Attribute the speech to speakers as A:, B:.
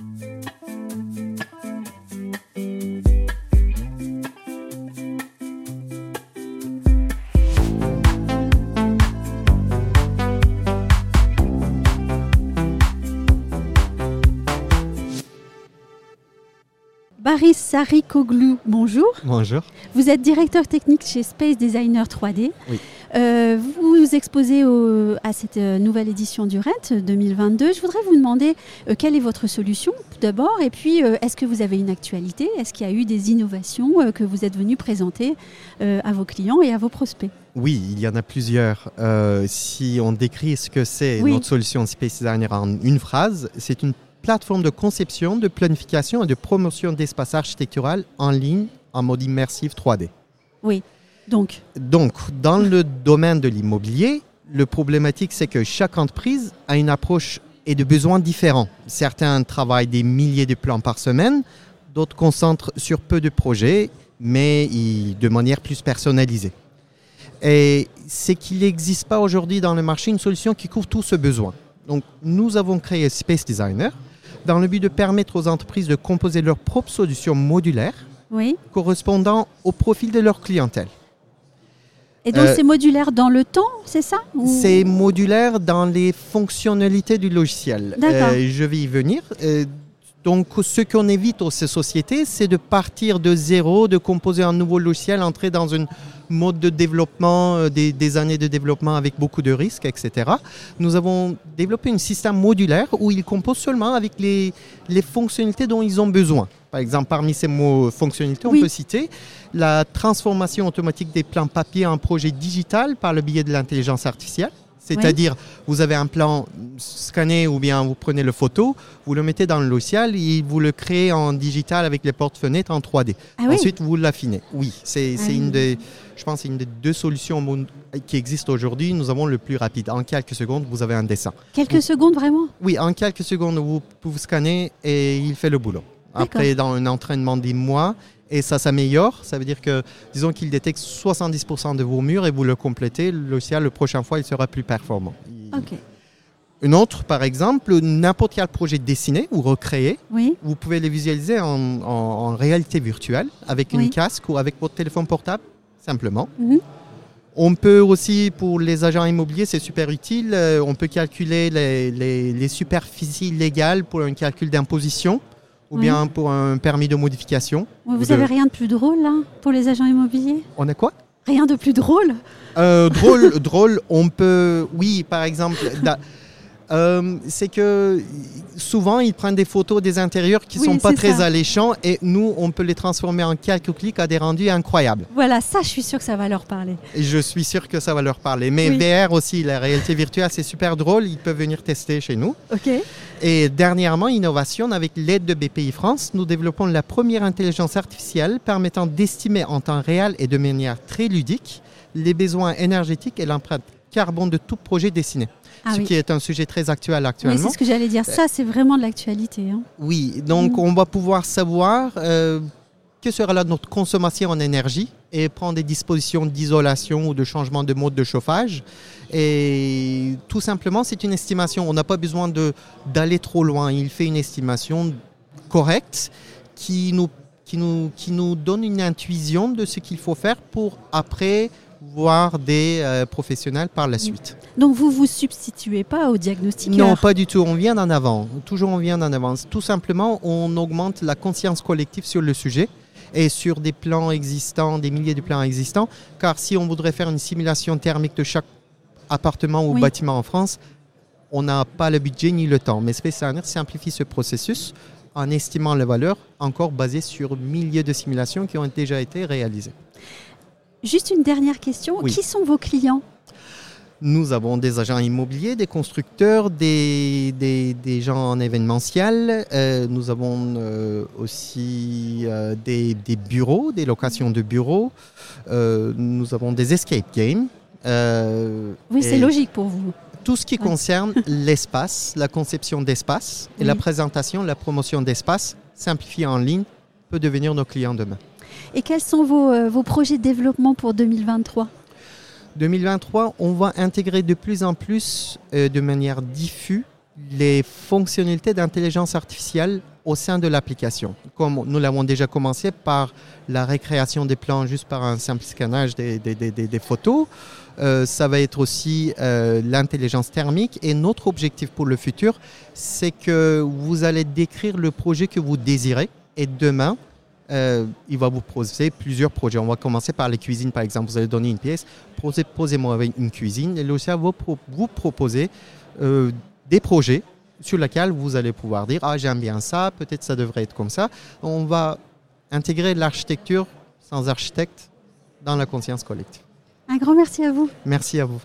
A: Thank you. Baris Sarikoglu, bonjour.
B: Bonjour.
A: Vous êtes directeur technique chez Space Designer 3D.
B: Oui.
A: Euh, vous vous exposez au- à cette euh, nouvelle édition du RENT 2022. Je voudrais vous demander euh, quelle est votre solution d'abord et puis euh, est-ce que vous avez une actualité? Est-ce qu'il y a eu des innovations que vous êtes venu présenter à vos clients et à vos prospects?
B: Oui, il y en a plusieurs. Si on décrit ce que c'est
A: Oui.
B: notre solution Space Designer en une phrase, c'est une plateforme de conception, de planification et de promotion d'espace architectural en ligne en mode immersif 3D.
A: Donc,
B: Donc, dans le domaine de l'immobilier, le problématique, c'est que chaque entreprise a une approche et des besoins différents. Certains travaillent des milliers de plans par semaine, d'autres concentrent sur peu de projets, mais de manière plus personnalisée. Et c'est qu'il n'existe pas aujourd'hui dans le marché une solution qui couvre tout ce besoin. Donc, nous avons créé Space Designer dans le but de permettre aux entreprises de composer leurs propres solutions modulaires
A: oui.
B: correspondant au profil de leur clientèle.
A: Et donc
B: Euh,
A: c'est modulaire dans le temps, c'est ça Ou-
B: C'est modulaire dans les fonctionnalités du logiciel.
A: D'accord.
B: Euh, je vais y venir. Euh, donc, ce qu'on évite aux ces sociétés, c'est de partir de zéro, de composer un nouveau logiciel, entrer dans une mode de développement, euh, des, des années de développement avec beaucoup de risques, etc. Nous avons développé un système modulaire où ils composent seulement avec les, les fonctionnalités dont ils ont besoin. Par exemple, parmi ces mots fonctionnalités,
A: Oui.
B: on peut citer la transformation automatique des plans papier en projet digital par le biais de l'intelligence artificielle. C'est-à-dire, vous avez un plan scanné ou bien vous prenez le photo, vous le mettez dans le logiciel et vous le créez en digital avec les portes-fenêtres en 3D.
A: Ah oui
B: Ensuite, vous l'affinez. Oui, c'est
A: Ah
B: une des, je pense, une des deux solutions qui existent aujourd'hui. Nous avons le plus rapide. En quelques secondes, vous avez un dessin.
A: Quelques secondes vraiment?
B: Oui, en quelques secondes, vous pouvez scanner et il fait le boulot. Après, dans un entraînement des mois, et ça s'améliore, ça veut dire que, disons qu'il détecte 70% de vos murs et vous le complétez, le logiciel, la prochaine fois, il sera plus performant.
A: Ok.
B: Une autre, par exemple, n'importe quel projet dessiné ou recréé,
A: Oui.
B: vous pouvez les visualiser en, en- en réalité virtuelle avec une casque ou avec votre téléphone portable, simplement.
A: Mhm.
B: On peut aussi, pour les agents immobiliers, c'est super utile, euh, on peut calculer les, les- les superficies légales pour un calcul d'imposition ou
A: Oui.
B: bien pour un permis de modification.
A: Vous
B: Vous
A: avez
B: devez-
A: rien de plus drôle là pour les agents immobiliers?
B: On a quoi?
A: Rien de plus drôle?
B: Euh, drôle, drôle, on peut, oui, par exemple, da- euh, c'est que souvent ils prennent des photos des intérieurs qui
A: Oui,
B: sont pas très
A: ça.
B: alléchants et nous, on peut les transformer en quelques clics à des rendus incroyables.
A: Voilà, ça je suis sûre que ça va leur parler.
B: Je suis sûr que ça va leur parler. Mais
A: Oui.
B: VR aussi, la réalité virtuelle, c'est super drôle. Ils peuvent venir tester chez nous.
A: Ok.
B: Et dernièrement, innovation, avec l'aide de BPI France, nous développons la première intelligence artificielle permettant d'estimer en temps réel et de manière très ludique les besoins énergétiques et l'empreinte carbone de tout projet dessiné.
A: Ah
B: ce
A: oui.
B: qui est un sujet très actuel
A: Oui,
B: actuellement.
A: c'est ce que j'allais dire. Ça, c'est vraiment de l'actualité. hein.
B: Oui, donc
A: Mm.
B: on va pouvoir savoir euh, que sera là notre consommation en énergie et prendre des dispositions d'isolation ou de changement de mode de chauffage. Et tout simplement, c'est une estimation. On n'a pas besoin d'aller trop loin. Il fait une estimation correcte qui nous, qui, nous, qui nous donne une intuition de ce qu'il faut faire pour après voir des euh, professionnels par la suite.
A: Donc vous vous substituez pas au diagnostiqueur?
B: Non, pas du tout. On vient d'en avant. Toujours on vient d'en avant. Tout simplement, on augmente la conscience collective sur le sujet et sur des plans existants, des milliers de plans existants. Car si on voudrait faire une simulation thermique de chaque appartement ou
A: Oui.
B: bâtiment en France, on n'a pas le budget ni le temps. Mais Space simplifie ce processus en estimant la valeur encore basée sur milliers de simulations qui ont déjà été réalisées.
A: Juste une dernière question.
B: Oui.
A: Qui sont vos clients?
B: Nous avons des agents immobiliers, des constructeurs, des, des, des gens en événementiel. Euh, nous avons euh, aussi euh, des, des bureaux, des locations de bureaux. Nous avons des escape games.
A: Oui, c'est logique pour vous.
B: Tout ce qui
A: Ouais.
B: concerne l'espace, la conception d'espace et
A: Oui.
B: la présentation, la promotion d'espace simplifiée en ligne peut devenir nos clients demain.
A: Et quels sont vos, euh, vos projets de développement pour 2023
B: 2023, on va intégrer de plus en plus, euh, de manière diffuse, les fonctionnalités d'intelligence artificielle au sein de l'application. Comme nous l'avons déjà commencé par la récréation des plans juste par un simple scannage des, photos, euh, ça va être aussi l'intelligence thermique. Et notre objectif pour le futur, c'est que vous allez décrire le projet que vous désirez. Et demain, euh, il va vous proposer plusieurs projets. On va commencer par les cuisines, par exemple. Vous allez donner une pièce, posez-moi une cuisine. Et le va vous proposer des projets sur lesquels vous allez pouvoir dire Ah, j'aime bien ça, peut-être ça devrait être comme ça. On va intégrer l'architecture sans architecte dans la conscience collective.
A: Un grand merci à vous.
B: Merci à vous.